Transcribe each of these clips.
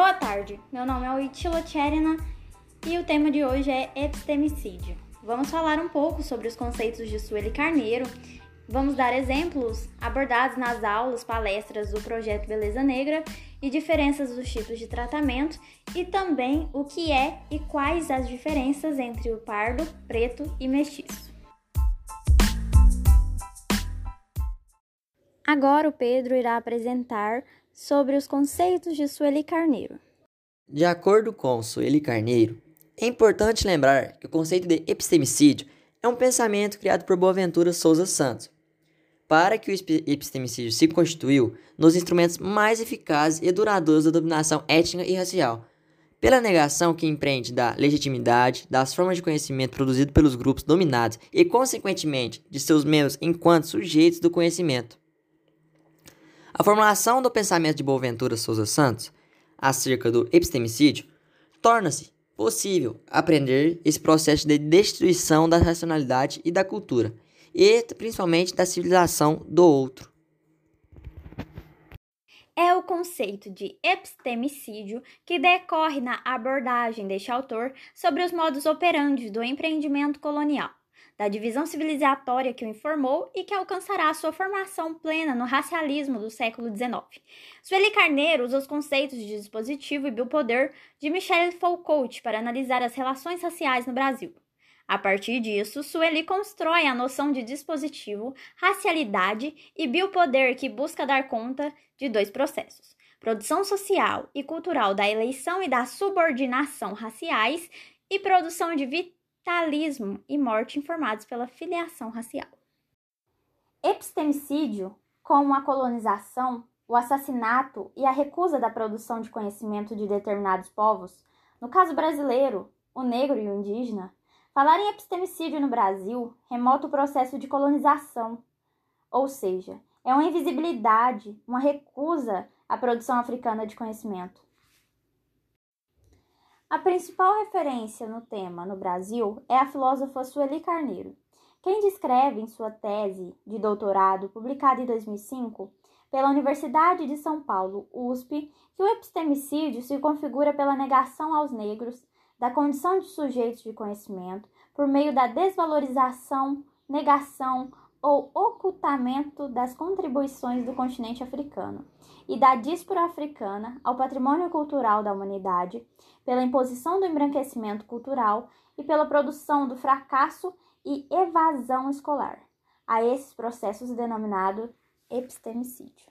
Boa tarde, meu nome é Oitila Tcherina e o tema de hoje é epistemicídio. Vamos falar um pouco sobre os conceitos de Sueli Carneiro, vamos dar exemplos abordados nas aulas, palestras do projeto Beleza Negra e diferenças dos tipos de tratamento e também o que é e quais as diferenças entre o pardo, preto e mestiço. Agora o Pedro irá apresentar sobre os conceitos de Sueli Carneiro. De acordo com Sueli Carneiro, é importante lembrar que o conceito de epistemicídio é um pensamento criado por Boaventura Souza Santos, para que o epistemicídio se constituiu nos instrumentos mais eficazes e duradouros da dominação étnica e racial, pela negação que empreende da legitimidade das formas de conhecimento produzido pelos grupos dominados e, consequentemente, de seus membros enquanto sujeitos do conhecimento. A formulação do pensamento de Boaventura Souza Santos acerca do epistemicídio torna-se possível aprender esse processo de destruição da racionalidade e da cultura, e principalmente da civilização do outro. É o conceito de epistemicídio que decorre na abordagem deste autor sobre os modos operantes do empreendimento colonial da divisão civilizatória que o informou e que alcançará sua formação plena no racialismo do século XIX. Sueli Carneiro usa os conceitos de dispositivo e biopoder de Michel Foucault para analisar as relações raciais no Brasil. A partir disso, Sueli constrói a noção de dispositivo, racialidade e biopoder que busca dar conta de dois processos: produção social e cultural da eleição e da subordinação raciais e produção de talismo e morte informados pela filiação racial. Epistemicídio, como a colonização, o assassinato e a recusa da produção de conhecimento de determinados povos, no caso brasileiro, o negro e o indígena, falar em epistemicídio no Brasil remota o processo de colonização, ou seja, é uma invisibilidade, uma recusa à produção africana de conhecimento. A principal referência no tema no Brasil é a filósofa Sueli Carneiro, quem descreve em sua tese de doutorado, publicada em 2005 pela Universidade de São Paulo, USP, que o epistemicídio se configura pela negação aos negros da condição de sujeitos de conhecimento por meio da desvalorização, negação ou ocultamento das contribuições do continente africano e da diáspora africana ao patrimônio cultural da humanidade, pela imposição do embranquecimento cultural e pela produção do fracasso e evasão escolar. A esses processos denominado epistemicídio.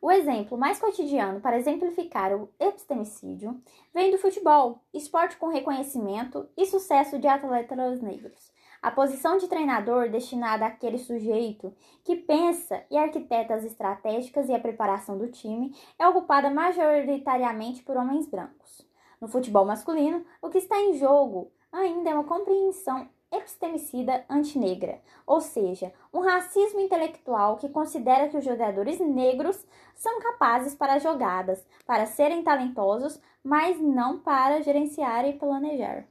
O exemplo mais cotidiano para exemplificar o epistemicídio vem do futebol, esporte com reconhecimento e sucesso de atletas negros. A posição de treinador destinada àquele sujeito que pensa e arquiteta as estratégicas e a preparação do time é ocupada majoritariamente por homens brancos. No futebol masculino, o que está em jogo ainda é uma compreensão epistemicida antinegra, ou seja, um racismo intelectual que considera que os jogadores negros são capazes para jogadas, para serem talentosos, mas não para gerenciar e planejar.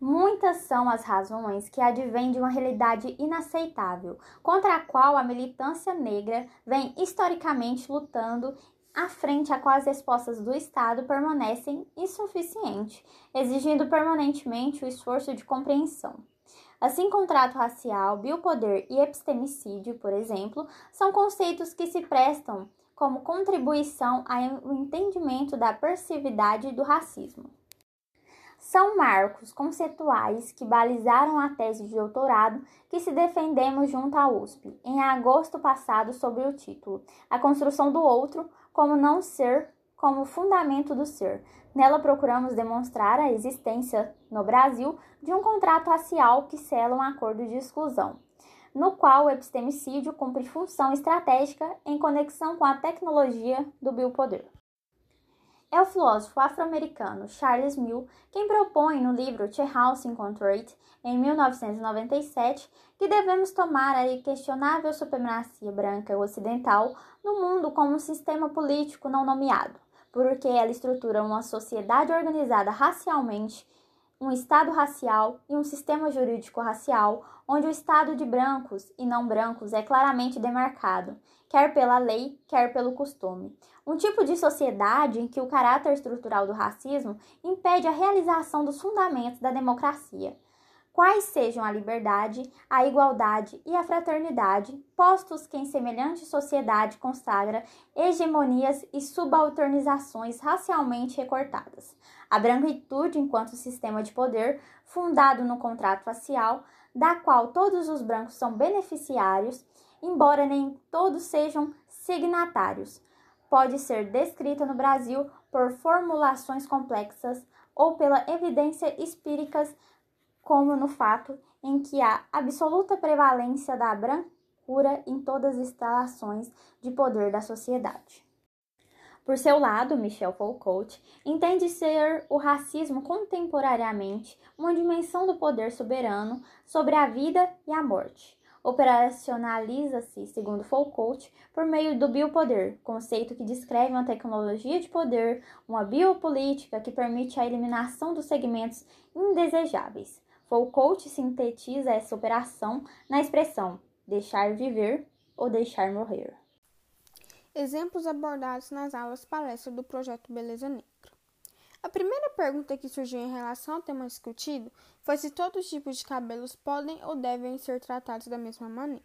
Muitas são as razões que advêm de uma realidade inaceitável, contra a qual a militância negra vem historicamente lutando à frente a qual as respostas do Estado permanecem insuficientes, exigindo permanentemente o esforço de compreensão. Assim, contrato racial, biopoder e epistemicídio, por exemplo, são conceitos que se prestam como contribuição ao entendimento da persividade do racismo. São marcos conceituais que balizaram a tese de doutorado que se defendemos junto à USP em agosto passado sobre o título A Construção do Outro como Não Ser como Fundamento do Ser. Nela procuramos demonstrar a existência, no Brasil, de um contrato racial que sela um acordo de exclusão, no qual o epistemicídio cumpre função estratégica em conexão com a tecnologia do biopoder. É o filósofo afro-americano Charles Mill quem propõe no livro The House Incorporated, em 1997, que devemos tomar a questionável supremacia branca ocidental no mundo como um sistema político não nomeado, porque ela estrutura uma sociedade organizada racialmente, um Estado racial e um sistema jurídico racial, onde o Estado de brancos e não brancos é claramente demarcado, quer pela lei, quer pelo costume. Um tipo de sociedade em que o caráter estrutural do racismo impede a realização dos fundamentos da democracia quais sejam a liberdade, a igualdade e a fraternidade, postos que em semelhante sociedade consagra hegemonias e subalternizações racialmente recortadas. A branquitude enquanto sistema de poder, fundado no contrato racial, da qual todos os brancos são beneficiários, embora nem todos sejam signatários, pode ser descrita no Brasil por formulações complexas ou pela evidência espíricas como no fato em que há absoluta prevalência da brancura em todas as instalações de poder da sociedade. Por seu lado, Michel Foucault entende ser o racismo contemporaneamente uma dimensão do poder soberano sobre a vida e a morte. Operacionaliza-se, segundo Foucault, por meio do biopoder, conceito que descreve uma tecnologia de poder, uma biopolítica que permite a eliminação dos segmentos indesejáveis, Foucault sintetiza essa operação na expressão deixar viver ou deixar morrer. Exemplos abordados nas aulas palestra do projeto Beleza Negra. A primeira pergunta que surgiu em relação ao tema discutido foi se todos os tipos de cabelos podem ou devem ser tratados da mesma maneira.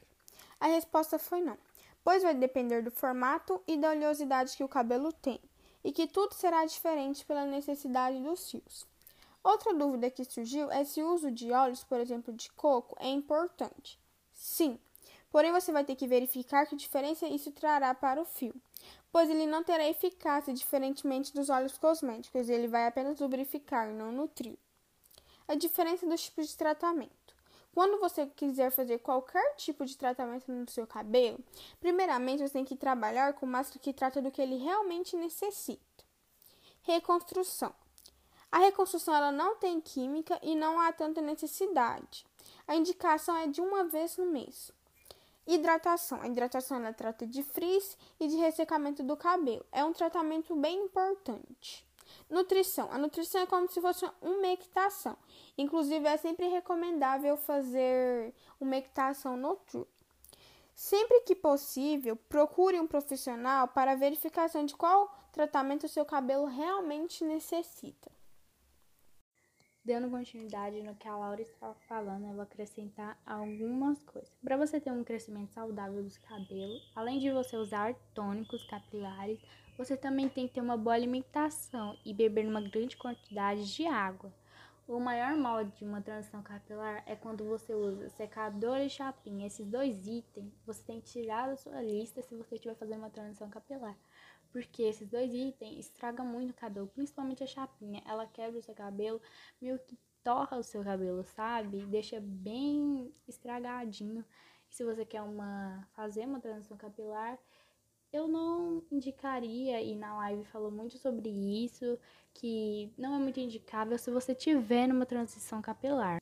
A resposta foi não, pois vai depender do formato e da oleosidade que o cabelo tem, e que tudo será diferente pela necessidade dos fios. Outra dúvida que surgiu é se o uso de óleos, por exemplo, de coco, é importante. Sim, porém você vai ter que verificar que diferença isso trará para o fio, pois ele não terá eficácia diferentemente dos óleos cosméticos, ele vai apenas lubrificar, não nutrir. A diferença dos tipos de tratamento. Quando você quiser fazer qualquer tipo de tratamento no seu cabelo, primeiramente você tem que trabalhar com máscara que trata do que ele realmente necessita. Reconstrução. A reconstrução ela não tem química e não há tanta necessidade. A indicação é de uma vez no mês. Hidratação. A hidratação ela trata de frizz e de ressecamento do cabelo. É um tratamento bem importante. Nutrição. A nutrição é como se fosse uma equitação. Inclusive, é sempre recomendável fazer uma equitação noturna. Sempre que possível, procure um profissional para verificação de qual tratamento o seu cabelo realmente necessita. Dando continuidade no que a Laura estava falando, eu vou acrescentar algumas coisas. Para você ter um crescimento saudável dos cabelos, além de você usar tônicos capilares, você também tem que ter uma boa alimentação e beber uma grande quantidade de água. O maior modo de uma transição capilar é quando você usa secador e chapinha. Esses dois itens você tem que tirar da sua lista se você estiver fazendo uma transição capilar. Porque esses dois itens estragam muito o cabelo, principalmente a chapinha. Ela quebra o seu cabelo, meio que torra o seu cabelo, sabe? Deixa bem estragadinho. E se você quer uma fazer uma transição capilar, eu não indicaria, e na live falou muito sobre isso, que não é muito indicável se você tiver numa transição capilar.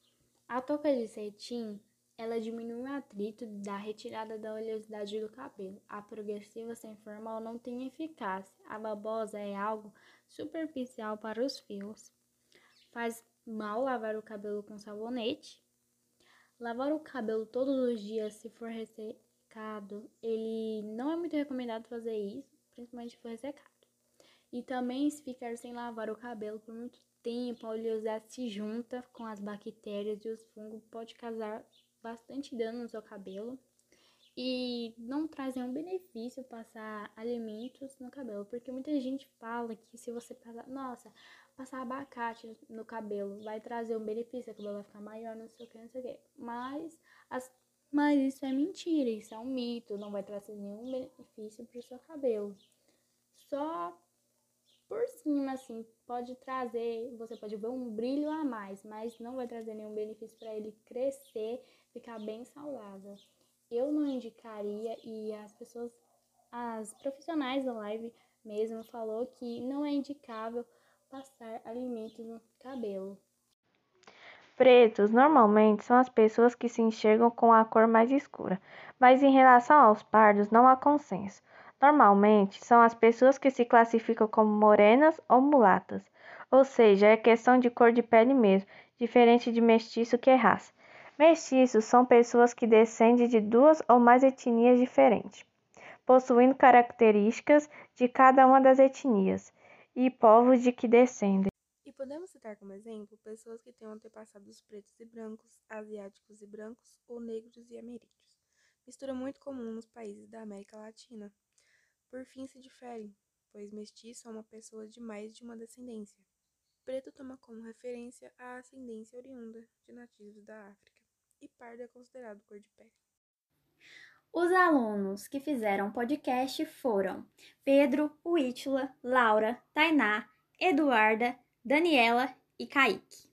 A touca de cetim ela diminui o atrito da retirada da oleosidade do cabelo. A progressiva sem formal não tem eficácia. A babosa é algo superficial para os fios. Faz mal lavar o cabelo com sabonete. Lavar o cabelo todos os dias se for ressecado, ele não é muito recomendado fazer isso, principalmente se for ressecado. E também se ficar sem lavar o cabelo por muito tempo, a oleosidade se junta com as bactérias e os fungos pode causar bastante dano no seu cabelo e não traz nenhum benefício passar alimentos no cabelo, porque muita gente fala que se você passar, nossa, passar abacate no cabelo vai trazer um benefício, o cabelo vai ficar maior, não sei o que, não sei o que. Mas, as, mas isso é mentira, isso é um mito, não vai trazer nenhum benefício para o seu cabelo. Só por cima, assim, pode trazer, você pode ver um brilho a mais, mas não vai trazer nenhum benefício para ele crescer ficar bem saudável. Eu não indicaria e as pessoas, as profissionais da live mesmo falou que não é indicável passar alimentos no cabelo. Pretos normalmente são as pessoas que se enxergam com a cor mais escura, mas em relação aos pardos não há consenso. Normalmente são as pessoas que se classificam como morenas ou mulatas, ou seja, é questão de cor de pele mesmo, diferente de mestiço que é raça. Mestiços são pessoas que descendem de duas ou mais etnias diferentes, possuindo características de cada uma das etnias e povos de que descendem. E podemos citar como exemplo pessoas que têm antepassados pretos e brancos, asiáticos e brancos ou negros e ameríndios. Mistura muito comum nos países da América Latina. Por fim, se diferem, pois mestiço é uma pessoa de mais de uma descendência. Preto toma como referência a ascendência oriunda de nativos da África e pardo é considerado cor de pele. Os alunos que fizeram podcast foram Pedro, Huítila, Laura, Tainá, Eduarda, Daniela e Kaique.